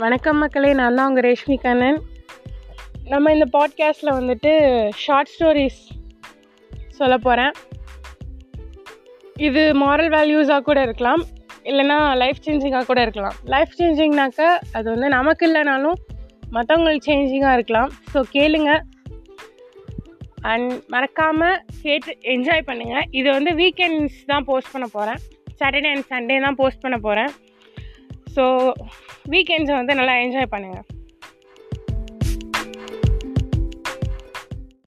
வணக்கம் மக்களே நான் தான் உங்கள் ரேஷ்மி கண்ணன். நம்ம இந்த பாட்காஸ்ட்டில் வந்துட்டு ஷார்ட் ஸ்டோரிஸ் சொல்ல போகிறேன் இது மாரல் வேல்யூஸாக கூட இருக்கலாம் இல்லைனா லைஃப் சேஞ்சிங்காக கூட இருக்கலாம். லைஃப் சேஞ்சிங்னாக்க அது வந்து நமக்கு இல்லைனாலும் மற்றவங்களுக்கு சேஞ்சிங்காக இருக்கலாம். ஸோ கேளுங்க. அண்ட் மறக்காமல் கேட்டு என்ஜாய் பண்ணுங்கள் இது வந்து வீக்கெண்ட்ஸ் தான் போஸ்ட் பண்ண போகிறேன் சாட்டர்டே அண்ட் சண்டே தான் போஸ்ட் பண்ண போகிறேன் ஸோ வீக்கெண்ட்ஸை வந்து நல்லா என்ஜாய் பண்ணுங்கள்